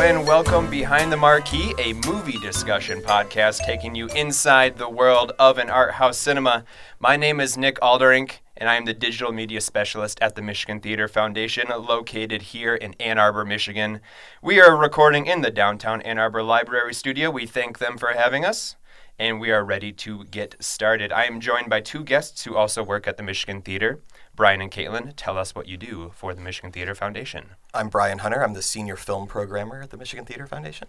And welcome Behind the Marquee, a movie discussion podcast taking you inside the world of an art house cinema. My name is Nick Alderink, and I am the digital media specialist at the Michigan Theater Foundation, located here in Ann Arbor, Michigan. We are recording in the downtown Ann Arbor Library Studio. We thank them for having us, and we are ready to get started. I am joined by two guests who also work at the Michigan Theater. Brian and Caitlin, tell us what you do for the Michigan Theater Foundation. I'm Brian Hunter. I'm the senior film programmer at the Michigan Theater Foundation.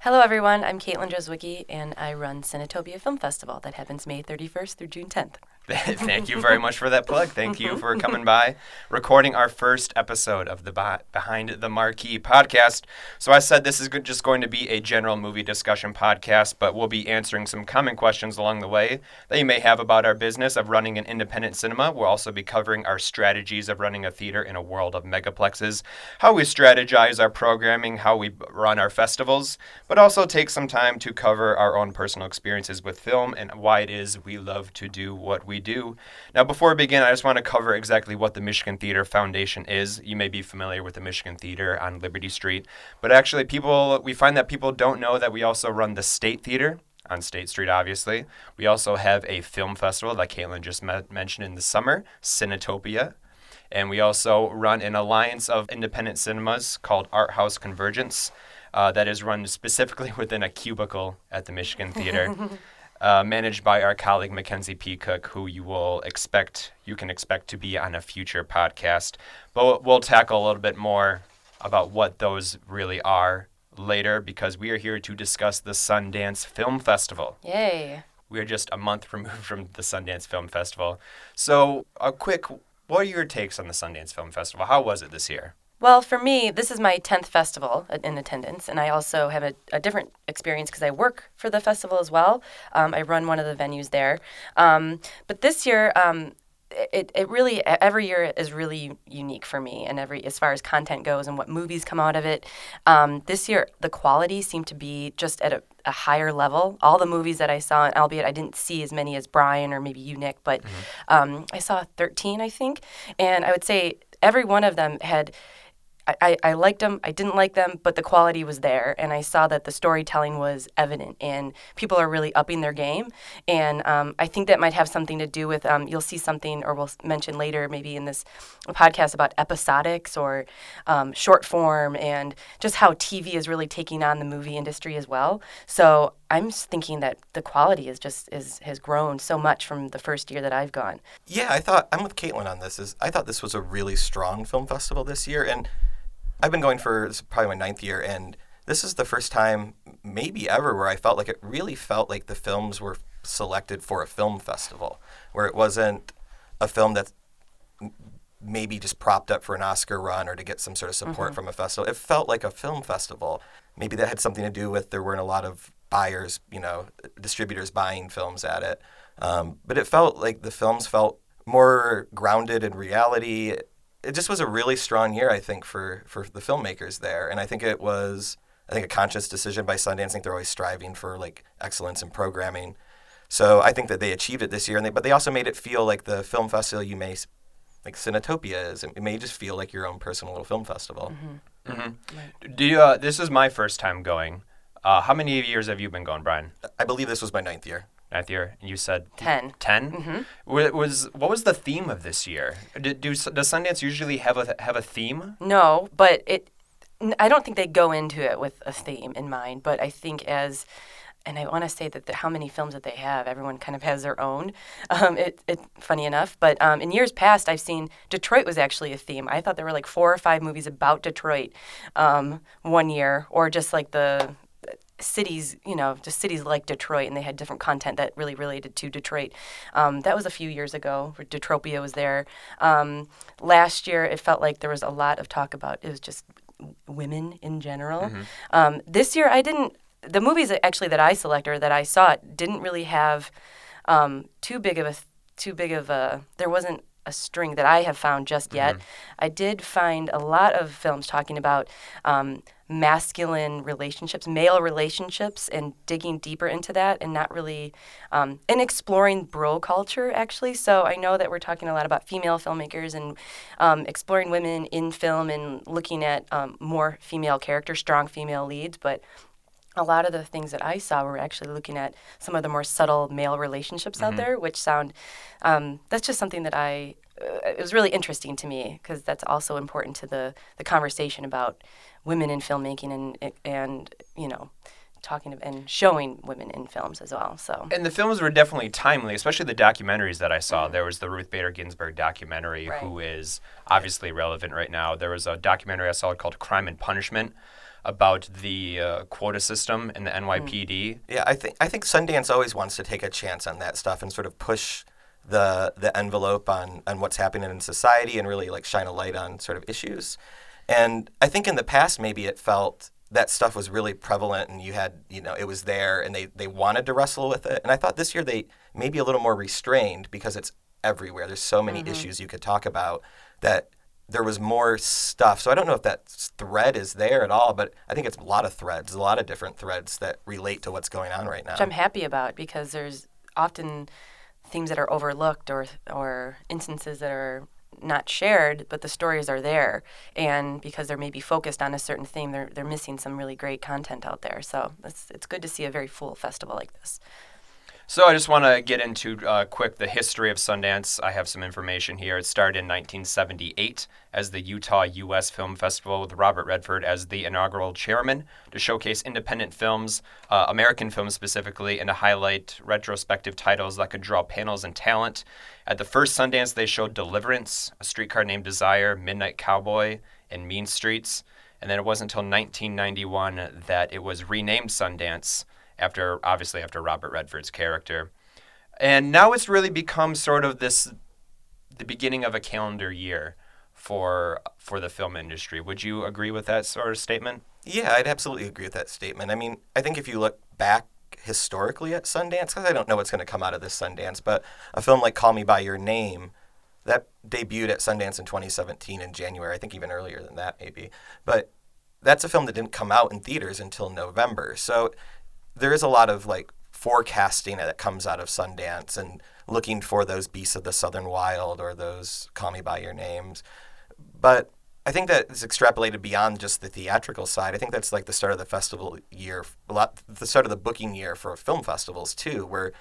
Hello, everyone. I'm Caitlin Jozwicki, and I run Cinetopia Film Festival that happens May 31st through June 10th. Thank you very much for that plug. Thank you for coming by, recording our first episode of the Behind the Marquee podcast. So, I said this is just going to be a general movie discussion podcast, but we'll be answering some common questions along the way that you may have about our business of running an independent cinema. We'll also be covering our strategies of running a theater in a world of megaplexes, how we strategize our programming, how we run our festivals, but also take some time to cover our own personal experiences with film and why it is we love to do what we we do. Now, before we begin, I just want to cover exactly what the Michigan Theater Foundation is. You may be familiar with the Michigan Theater on Liberty Street, but actually, people we find that people don't know that we also run the State Theater on State Street, obviously. We also have a film festival that Caitlin just met, mentioned in the summer, Cinetopia. And we also run an alliance of independent cinemas called Art House Convergence uh, that is run specifically within a cubicle at the Michigan Theater. uh, managed by our colleague Mackenzie Peacock, who you will expect you can expect to be on a future podcast. But we'll tackle a little bit more about what those really are later because we are here to discuss the Sundance Film Festival. Yay! We are just a month removed from the Sundance Film Festival. So, a quick what are your takes on the Sundance Film Festival? How was it this year? Well, for me, this is my 10th festival in attendance, and I also have a, a different experience because I work for the festival as well. Um, I run one of the venues there. Um, but this year, um, it, it really every year is really unique for me and every as far as content goes and what movies come out of it um, this year the quality seemed to be just at a, a, higher level all the movies that i saw albeit i didn't see as many as brian or maybe you nick but mm-hmm. um, i saw 13 i think and i would say every one of them had I, I liked them, I didn't like them, but the quality was there. And I saw that the storytelling was evident and people are really upping their game. And um, I think that might have something to do with, um, you'll see something, or we'll mention later maybe in this podcast about episodics or um, short form and just how TV is really taking on the movie industry as well. So I'm thinking that the quality is just is has grown so much from the first year that I've gone. Yeah, I thought I'm with Caitlin on this. Is I thought this was a really strong film festival this year, and I've been going for probably my ninth year, and this is the first time, maybe ever, where I felt like it really felt like the films were selected for a film festival, where it wasn't a film that maybe just propped up for an Oscar run or to get some sort of support mm-hmm. from a festival. It felt like a film festival. Maybe that had something to do with there weren't a lot of buyers, you know, distributors buying films at it. Um, but it felt like the films felt more grounded in reality it just was a really strong year, I think, for for the filmmakers there, and I think it was, I think, a conscious decision by Sundance. I think they're always striving for like excellence in programming. So I think that they achieved it this year, and they, but they also made it feel like the film festival you may, like Cinetopia is. It may just feel like your own personal little film festival. Mm-hmm. Mm-hmm. Do you? Uh, this is my first time going. Uh, how many years have you been going, Brian? I believe this was my ninth year. Ninth year, and you said 10. 10? Mm-hmm. Was, what was the theme of this year? Did, do, does Sundance usually have a, have a theme? No, but it, I don't think they go into it with a theme in mind, but I think as and I want to say that the, how many films that they have, everyone kind of has their own. Um, it, it, funny enough, but um, in years past, I've seen Detroit was actually a theme. I thought there were like four or five movies about Detroit um, one year, or just like the cities, you know, just cities like Detroit, and they had different content that really related to Detroit. Um, that was a few years ago. Detropia was there. Um, last year, it felt like there was a lot of talk about it was just women in general. Mm-hmm. Um, this year, I didn't. The movies actually that I selected or that I saw didn't really have um, too big of a too big of a. There wasn't a string that I have found just yet. I did find a lot of films talking about um, masculine relationships, male relationships, and digging deeper into that, and not really, um, and exploring bro culture actually. So I know that we're talking a lot about female filmmakers and um, exploring women in film and looking at um, more female characters, strong female leads, but a lot of the things that I saw were actually looking at some of the more subtle male relationships out there, which sound um, that's just something that I it was really interesting to me because that's also important to the the conversation about women in filmmaking and and you know talking of, and showing women in films as well. So And the films were definitely timely, especially the documentaries that I saw. There was the Ruth Bader Ginsburg documentary, Right. who is obviously relevant right now. There was a documentary I saw called Crime and Punishment about the uh, quota system in the NYPD. Yeah, I think I think Sundance always wants to take a chance on that stuff and sort of push the the envelope on on what's happening in society and really like shine a light on sort of issues. And I think in the past maybe it felt that stuff was really prevalent and you had you know it was there and they they wanted to wrestle with it. And I thought this year they may be a little more restrained because it's everywhere. There's so many mm-hmm. issues you could talk about that there was more stuff. So I don't know if that thread is there at all, but I think it's a lot of threads, a lot of different threads that relate to what's going on right now. which I'm happy about because there's often themes that are overlooked or or instances that are not shared, but the stories are there, and because they're maybe focused on a certain theme, they're they're missing some really great content out there. So it's it's good to see a very full festival like this. So I just want to get into uh, quick the history of Sundance. I have some information here. It started in 1978 as the Utah U.S. Film Festival with Robert Redford as the inaugural chairman to showcase independent films, uh, American films specifically, and to highlight retrospective titles that could draw panels and talent. At the first Sundance, they showed Deliverance, A Streetcar Named Desire, Midnight Cowboy, and Mean Streets. And then it wasn't until 1991 that it was renamed Sundance after obviously after Robert Redford's character. And now it's really become sort of this the beginning of a calendar year for for the film industry. Would you agree with that sort of statement? Yeah, I'd absolutely agree with that statement. I mean, I think if you look back historically at Sundance, because I don't know what's going to come out of this Sundance, but a film like Call Me By Your Name, that debuted at Sundance in 2017 in January. I think even earlier than that, maybe. But that's a film that didn't come out in theaters until November. So there is a lot of like forecasting that comes out of Sundance and looking for those beasts of the southern wild or those Call Me By Your Names. But I think that is extrapolated beyond just the theatrical side. I think that's like the start of the festival year, a lot, the start of the booking year for film festivals too, where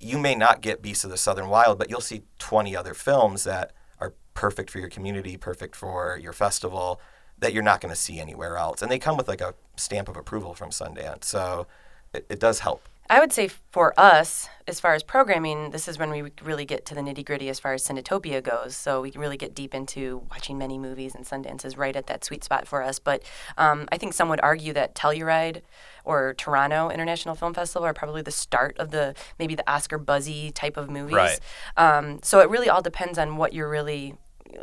you may not get Beasts of the Southern Wild, but you'll see 20 other films that are perfect for your community, perfect for your festival, that you're not going to see anywhere else. And they come with like a stamp of approval from Sundance. So it, it does help. I would say for us, as far as programming, this is when we really get to the nitty gritty as far as Cinetopia goes. So we can really get deep into watching many movies, and Sundance is right at that sweet spot for us. But um, I think some would argue that Telluride or Toronto International Film Festival are probably the start of the maybe the Oscar buzzy type of movies. Right. Um, so it really all depends on what you're really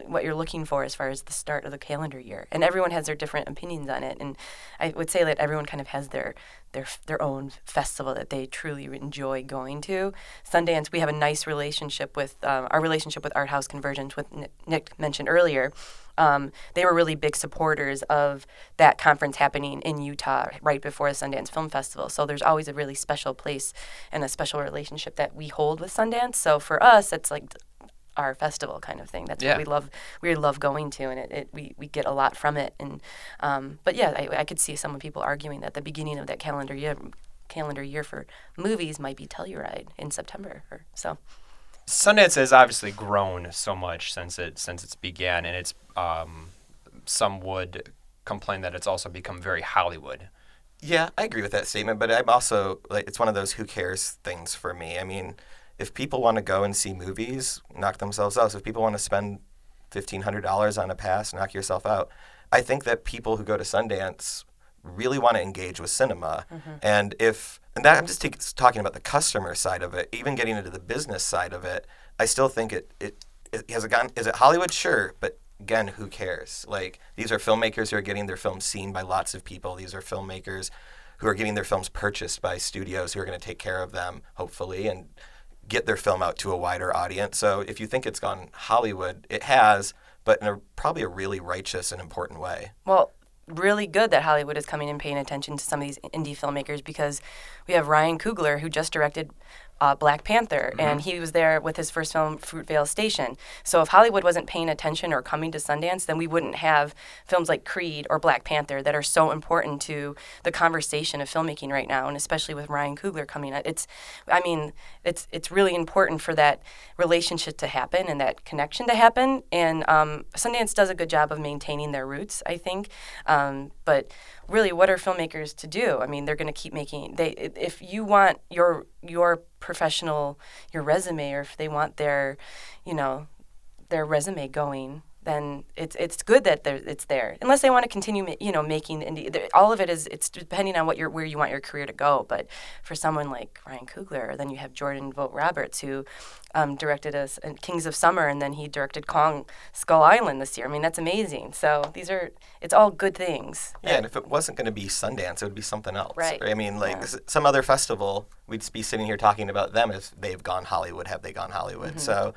what you're looking for as far as the start of the calendar year and everyone has their different opinions on it and i would say that everyone kind of has their their their own festival that they truly enjoy going to sundance we have a nice relationship with um, our relationship with art house convergence with nick mentioned earlier um, they were really big supporters of that conference happening in Utah right before the Sundance Film Festival. So there's always a really special place and a special relationship that we hold with Sundance. So for us, it's like our festival kind of thing. That's Yeah. what we love. We love going to, and it, it we, we get a lot from it. And um, but yeah, I, I could see some people arguing that the beginning of that calendar year calendar year for movies might be Telluride in September. Or, so Sundance has obviously grown so much since it since its began, and it's um, some would complain that it's also become very Hollywood. Yeah, I agree with that statement, but I'm also like it's one of those who cares things for me. I mean, if people want to go and see movies, knock themselves out. So if people want to spend fifteen hundred dollars on a pass, knock yourself out. I think that people who go to Sundance really want to engage with cinema, mm-hmm. and if and that I'm just take, talking about the customer side of it, even getting into the business side of it. I still think it it, it has it gone. Is it Hollywood? Sure, but again, who cares? Like these are filmmakers who are getting their films seen by lots of people. These are filmmakers who are getting their films purchased by studios who are going to take care of them, hopefully, and get their film out to a wider audience. So if you think it's gone Hollywood, it has, but in a, probably a really righteous and important way. Well, really good that Hollywood is coming and paying attention to some of these indie filmmakers because we have Ryan Coogler who just directed uh, Black Panther, mm-hmm. and he was there with his first film, Fruitvale Station. So if Hollywood wasn't paying attention or coming to Sundance, then we wouldn't have films like Creed or Black Panther that are so important to the conversation of filmmaking right now, and especially with Ryan Coogler coming. It's, I mean, it's it's really important for that relationship to happen and that connection to happen. And um, Sundance does a good job of maintaining their roots, I think. Um, but really, what are filmmakers to do? I mean, they're going to keep making. They if you want your your professional your resume, or if they want their, you know, their resume going, then it's it's good that it's there. Unless they want to continue, you know, making indie. All of it is it's depending on what your where you want your career to go. But for someone like Ryan Coogler, then you have Jordan Vogt Roberts who um, directed us Kings of Summer, and then he directed Kong Skull Island this year. I mean, that's amazing. So these are it's all good things. Yeah, and if it wasn't going to be Sundance, it would be something else. Right. I mean, like yeah. some other festival, we'd be sitting here talking about them if they've gone Hollywood. Have they gone Hollywood? Mm-hmm. So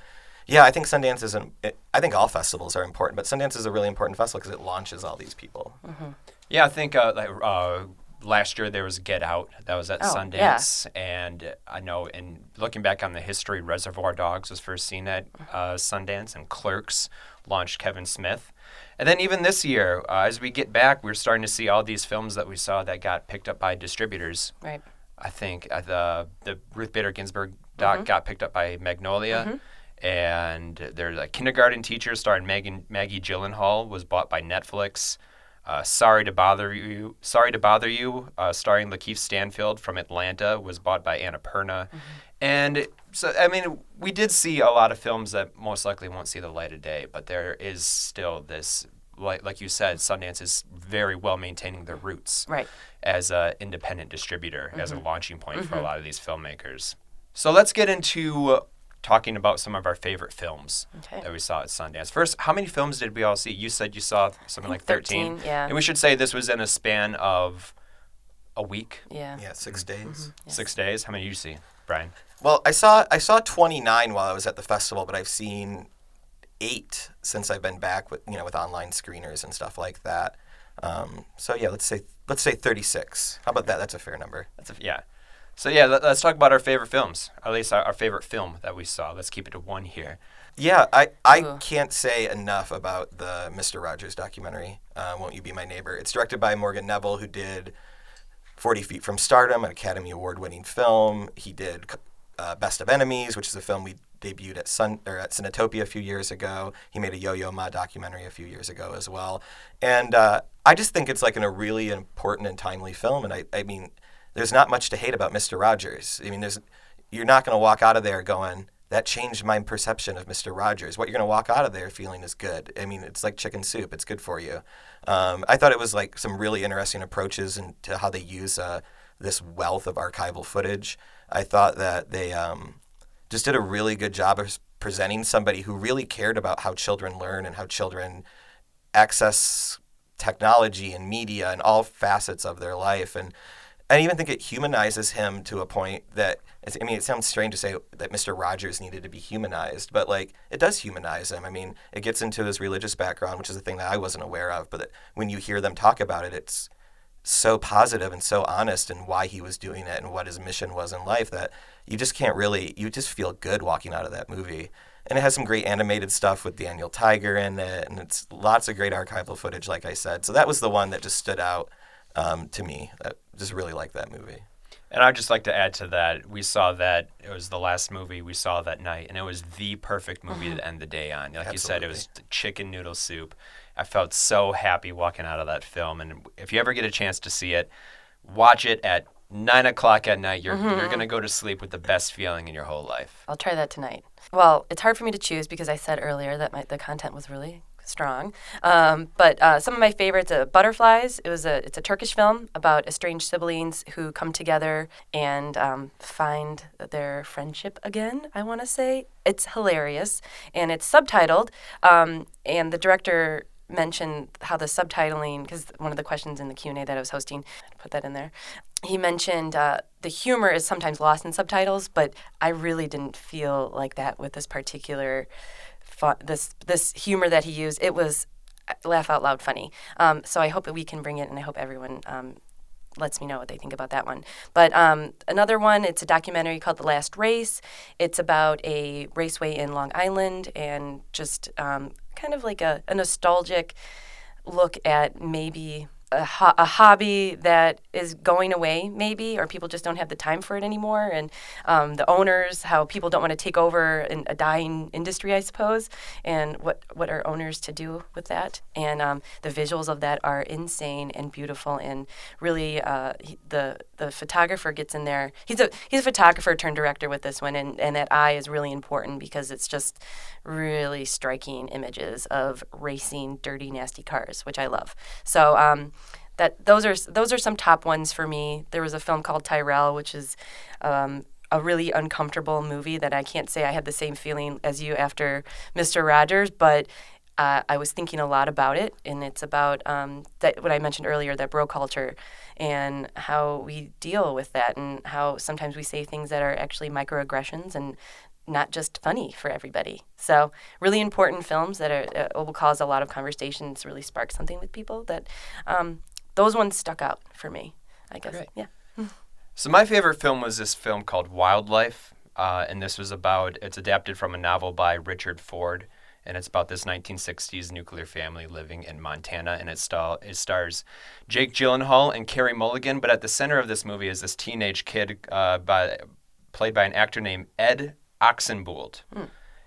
yeah, I think Sundance is an. It, I think all festivals are important, but Sundance is a really important festival because it launches all these people. Mm-hmm. Yeah, I think uh, like, uh, last year there was Get Out that was at oh, Sundance, yeah. and I know in looking back on the history, Reservoir Dogs was first seen at uh, Sundance, and Clerks launched Kevin Smith. And then even this year, uh, as we get back, we're starting to see all these films that we saw that got picked up by distributors. Right. I think uh, the the Ruth Bader Ginsburg doc mm-hmm. got picked up by Magnolia. Mm-hmm and there's a kindergarten teacher starring Megan, Maggie Gyllenhaal was bought by Netflix. Uh, Sorry to bother you. Sorry to bother you. Uh, starring Lakeith Stanfield from Atlanta was bought by Annapurna, mm-hmm. and so I mean we did see a lot of films that most likely won't see the light of day, but there is still this. Like, like you said, Sundance is very well maintaining their roots right. as an independent distributor, mm-hmm. as a mm-hmm. launching point mm-hmm. for a mm-hmm. lot of these filmmakers. So let's get into talking about some of our favorite films okay. that we saw at Sundance. First, how many films did we all see? You said you saw something like 13. 13. Yeah. And we should say this was in a span of a week. Yeah. Yeah, 6 mm-hmm. days. Mm-hmm. Yes. 6 days. How many did you see, Brian? Well, I saw I saw 29 while I was at the festival, but I've seen 8 since I've been back with, you know, with online screeners and stuff like that. Um, so yeah, let's say let's say 36. How about that? That's a fair number. That's a, yeah. So yeah, let, us talk about our favorite films. At least our, our, favorite film that we saw. Let's keep it to one here. Yeah, I, I can't say enough about the Mister Rogers documentary. Uh, Won't you be my neighbor? It's directed by Morgan Neville, who did Forty Feet from Stardom, an Academy Award-winning film. He did uh, Best of Enemies, which is a film we debuted at Sun or at Cinetopia a few years ago. He made a Yo-Yo Ma documentary a few years ago as well, and uh, I just think it's like in a really important and timely film. And I, I mean there's not much to hate about Mr. Rogers. I mean, there's you're not going to walk out of there going that changed my perception of Mr. Rogers. What you're going to walk out of there feeling is good. I mean, it's like chicken soup. It's good for you. Um, I thought it was like some really interesting approaches into how they use uh, this wealth of archival footage. I thought that they um, just did a really good job of presenting somebody who really cared about how children learn and how children access technology and media and all facets of their life. And I even think it humanizes him to a point that I mean, it sounds strange to say that Mr. Rogers needed to be humanized, but like it does humanize him. I mean, it gets into his religious background, which is a thing that I wasn't aware of, but when you hear them talk about it, it's so positive and so honest and why he was doing it and what his mission was in life that you just can't really you just feel good walking out of that movie. And it has some great animated stuff with Daniel Tiger in it, and it's lots of great archival footage, like I said. So that was the one that just stood out um, to me. I just really like that movie. And I'd just like to add to that, we saw that it was the last movie we saw that night, and it was the perfect movie mm-hmm. to end the day on. Like Absolutely. you said, it was chicken noodle soup. I felt so happy walking out of that film. And if you ever get a chance to see it, watch it at nine o'clock at night. You're, mm-hmm. you're going to go to sleep with the best feeling in your whole life. I'll try that tonight. Well, it's hard for me to choose because I said earlier that my, the content was really strong. Um, but uh, some of my favorites, uh, Butterflies. It was a it's a Turkish film about estranged siblings who come together and um, find their friendship again. I want to say it's hilarious and it's subtitled. Um, and the director mentioned how the subtitling because one of the questions in the q&a that i was hosting put that in there he mentioned uh, the humor is sometimes lost in subtitles, but I really didn't feel like that with this particular this this humor that he used. It was uh, laugh out loud funny. Um, so I hope that we can bring it, and I hope everyone um, lets me know what they think about that one. But um, another one, it's a documentary called The Last Race. It's about a raceway in Long Island and just um, kind of like a, a nostalgic look at maybe a, ho- a hobby that is going away, maybe, or people just don't have the time for it anymore. And um, the owners, how people don't want to take over in a dying industry, I suppose, and what, what are owners to do with that. And um, the visuals of that are insane and beautiful. And really, uh, he, the, the photographer gets in there. He's a, he's a photographer turned director with this one, and, and that eye is really important because it's just really striking images of racing, dirty, nasty cars, which I love. So, um, that those are those are some top ones for me. There was a film called Tyrel, which is um, a really uncomfortable movie that I can't say I had the same feeling as you after Mr. Rogers, but uh, I was thinking a lot about it, and it's about um, that what I mentioned earlier, that bro culture, and how we deal with that, and how sometimes we say things that are actually microaggressions and not just funny for everybody. So, really important films that are, uh, will cause a lot of conversations, really spark something with people. That um, those ones stuck out for me. I guess. Great. Yeah. So my favorite film was this film called Wildlife, uh, and this was about. It's adapted from a novel by Richard Ford, and it's about this 1960s nuclear family living in Montana, and it, sta- it stars Jake Gyllenhaal and Carey Mulligan. But at the center of this movie is this teenage kid, uh, by played by an actor named Ed Oxenbould.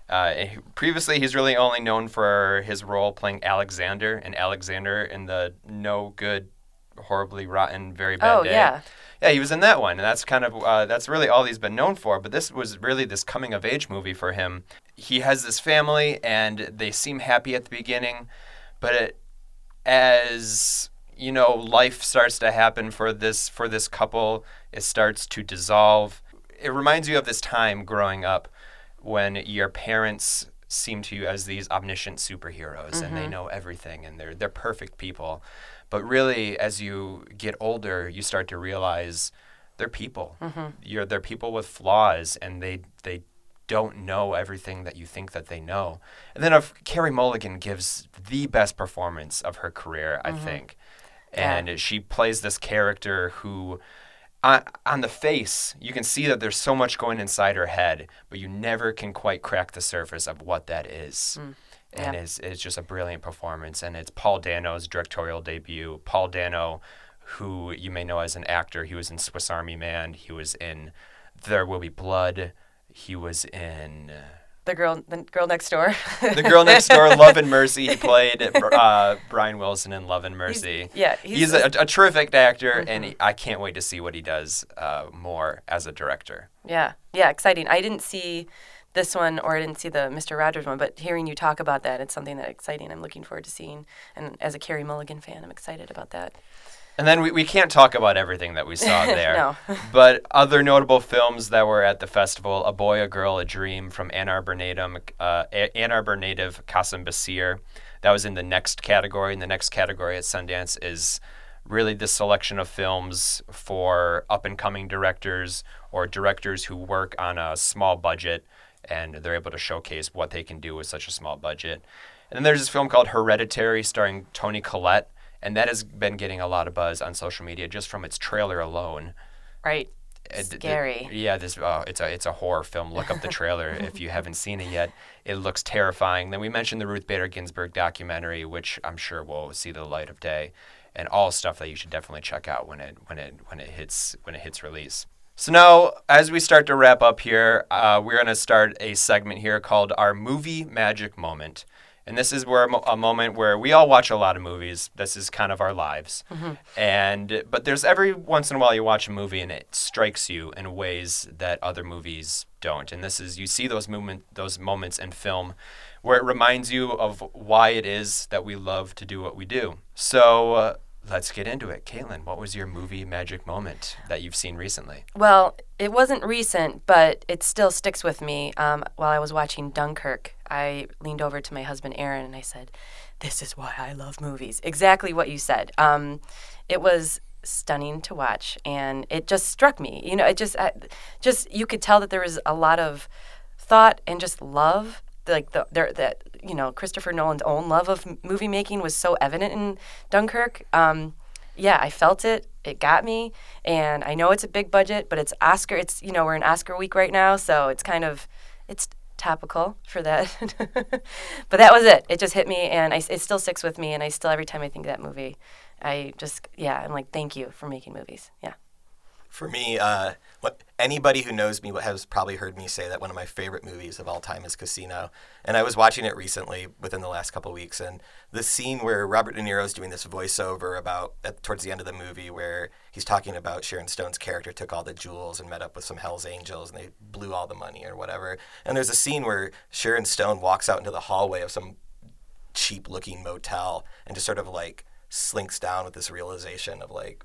Uh, previously, he's really only known for his role playing Alexander and Alexander in the no good, horribly rotten, very bad Oh day. yeah. Yeah, he was in that one, and that's kind of uh, that's really all he's been known for. But this was really this coming of age movie for him. He has this family, and they seem happy at the beginning, but it, as you know, life starts to happen for this for this couple. It starts to dissolve. It reminds you of this time growing up when your parents seem to you as these omniscient superheroes and they know everything and they're they're perfect people. But really as you get older, you start to realize they're people. Mm-hmm. You're they're people with flaws and they they don't know everything that you think that they know. And then if Carey Mulligan gives the best performance of her career, I mm-hmm. think. And she plays this character who on, on the face, you can see that there's so much going inside her head, but you never can quite crack the surface of what that is. Mm. And Yeah. it's, it's just a brilliant performance. And it's Paul Dano's directorial debut. Paul Dano, who you may know as an actor, he was in Swiss Army Man, he was in There Will Be Blood, he was in The girl, the girl next door. The Girl Next Door, Love and Mercy. He played uh, Brian Wilson in Love and Mercy. yeah, he's, he's a, a terrific actor, and he, I can't wait to see what he does uh, more as a director. Yeah, yeah, exciting. I didn't see this one or I didn't see the Mr. Rogers one, but hearing you talk about that, it's something that exciting. I'm looking forward to seeing. And as a Carey Mulligan fan, I'm excited about that. And then we, we can't talk about everything that we saw there. No. but other notable films that were at the festival A Boy, a Girl, a Dream from Ann Arbor native, uh, Ann Arbor native Qasim Basir. That was in the next category. And the next category at Sundance is really the selection of films for up and coming directors or directors who work on a small budget and they're able to showcase what they can do with such a small budget. And then there's this film called Hereditary starring Toni Collette, and that has been getting a lot of buzz on social media just from its trailer alone. Right. Uh, Scary. yeah, this uh, it's a it's a horror film. Look up the trailer if you haven't seen it yet. It looks terrifying. Then we mentioned the Ruth Bader Ginsburg documentary, which I'm sure will see the light of day, and all stuff that you should definitely check out when it when it when it hits when it hits release. So now, as we start to wrap up here, uh, we're going to start a segment here called our movie magic moment. And this is where a moment where we all watch a lot of movies. This is kind of our lives. And but there's every once in a while you watch a movie and it strikes you in ways that other movies don't. And this is you see those movement those moments in film where it reminds you of why it is that we love to do what we do. So uh, let's get into it. Caitlin, what was your movie magic moment that you've seen recently? Well, it wasn't recent, but it still sticks with me. Um, while I was watching Dunkirk, I leaned over to my husband Aaron and I said, "This is why I love movies." Exactly what you said. Um, it was stunning to watch, and it just struck me. You know, it just, I, just you could tell that there was a lot of thought and just love. Like the there that you know Christopher Nolan's own love of movie making was so evident in Dunkirk. Um, yeah, I felt it. It got me, and I know it's a big budget, but it's Oscar. It's you know we're in Oscar week right now, so it's kind of it's topical for that. but that was it. It just hit me, and I, it still sticks with me. And I still, every time I think of that movie, I just, yeah, I'm like, thank you for making movies. Yeah. For me, uh, what, anybody who knows me has probably heard me say that one of my favorite movies of all time is Casino. And I was watching it recently within the last couple weeks, and the scene where Robert De Niro is doing this voiceover about at, towards the end of the movie, where he's talking about Sharon Stone's character took all the jewels and met up with some Hell's Angels, and they blew all the money or whatever. And there's a scene where Sharon Stone walks out into the hallway of some cheap-looking motel and just sort of like slinks down with this realization of like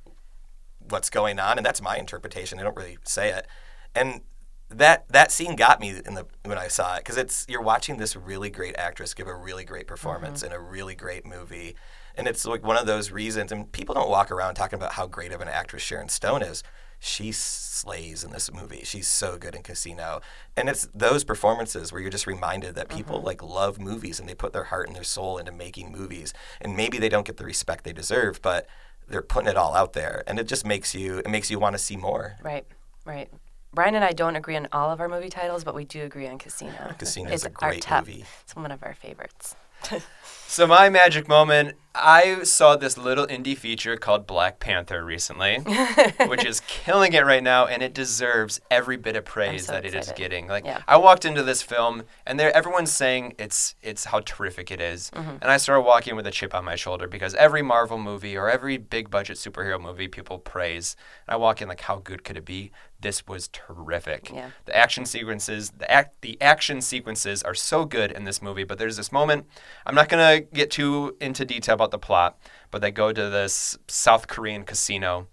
what's going on, and that's my interpretation. They don't really say it, and that that scene got me in the when I saw it because it's you're watching this really great actress give a really great performance mm-hmm. in a really great movie, and it's like one of those reasons. And people don't walk around talking about how great of an actress Sharon Stone is. She slays in this movie. She's so good in Casino, and it's those performances where you're just reminded that people mm-hmm. like love movies and they put their heart and their soul into making movies. And maybe they don't get the respect they deserve, but they're putting it all out there, and it just makes you it makes you want to see more. Right, right. Brian and I don't agree on all of our movie titles, but we do agree on Casino. Casino is a great top, movie. It's one of our favorites. so my magic moment, I saw this little indie feature called Black Panther recently, which is killing it right now, and it deserves every bit of praise so that excited. it is getting. Like yeah. I walked into this film, and there everyone's saying it's it's how terrific it is. Mm-hmm. and I started walking with a chip on my shoulder because every Marvel movie or every big budget superhero movie people praise, and I walk in like how good could it be? this was terrific. Yeah. The action sequences, the act, the action sequences are so good in this movie. But there's this moment. I'm not gonna get too into detail about the plot, but they go to this South Korean casino,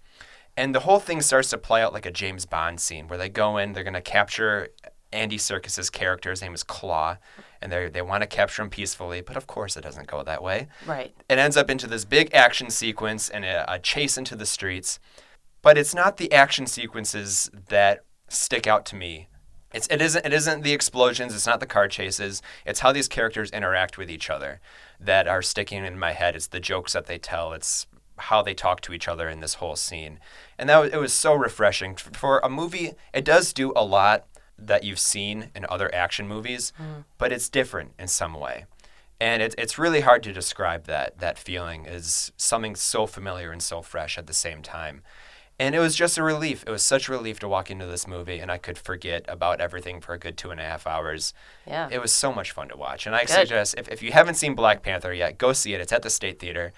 and the whole thing starts to play out like a James Bond scene, where they go in, they're gonna capture Andy Serkis's character. His name is Klaue, and they they want to capture him peacefully, but of course it doesn't go that way. Right. It ends up into this big action sequence and a, a chase into the streets. But it's not the action sequences that stick out to me. It's, it isn't it isn't the explosions, it's not the car chases, it's how these characters interact with each other that are sticking in my head. It's the jokes that they tell, it's how they talk to each other in this whole scene. And that was, it was so refreshing for a movie. It does do a lot that you've seen in other action movies, mm. but it's different in some way. And it's it's really hard to describe that that feeling is something so familiar and so fresh at the same time. And it was just a relief. It was such a relief to walk into this movie and I could forget about everything for a good two and a half hours. Yeah. It was so much fun to watch. And I good. suggest if, if you haven't seen Black Panther yet, go see it. It's at the State Theater.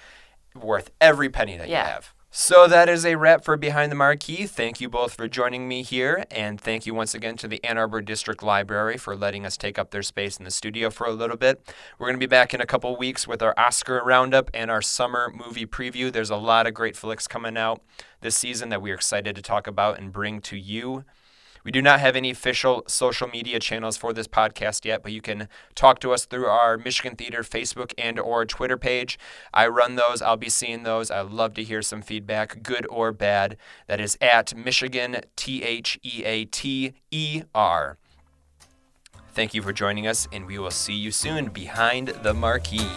Worth every penny that yeah. you have. So that is a wrap for Behind the Marquee. Thank you both for joining me here, and thank you once again to the Ann Arbor District Library for letting us take up their space in the studio for a little bit. We're going to be back in a couple weeks with our Oscar roundup and our summer movie preview. There's a lot of great flicks coming out this season that we're excited to talk about and bring to you. We do not have any official social media channels for this podcast yet, but you can talk to us through our Michigan Theater Facebook and or Twitter page. I run those. I'll be seeing those. I love to hear some feedback, good or bad. That is at Michigan T H E A T E R. Thank you for joining us, and we will see you soon behind the marquee.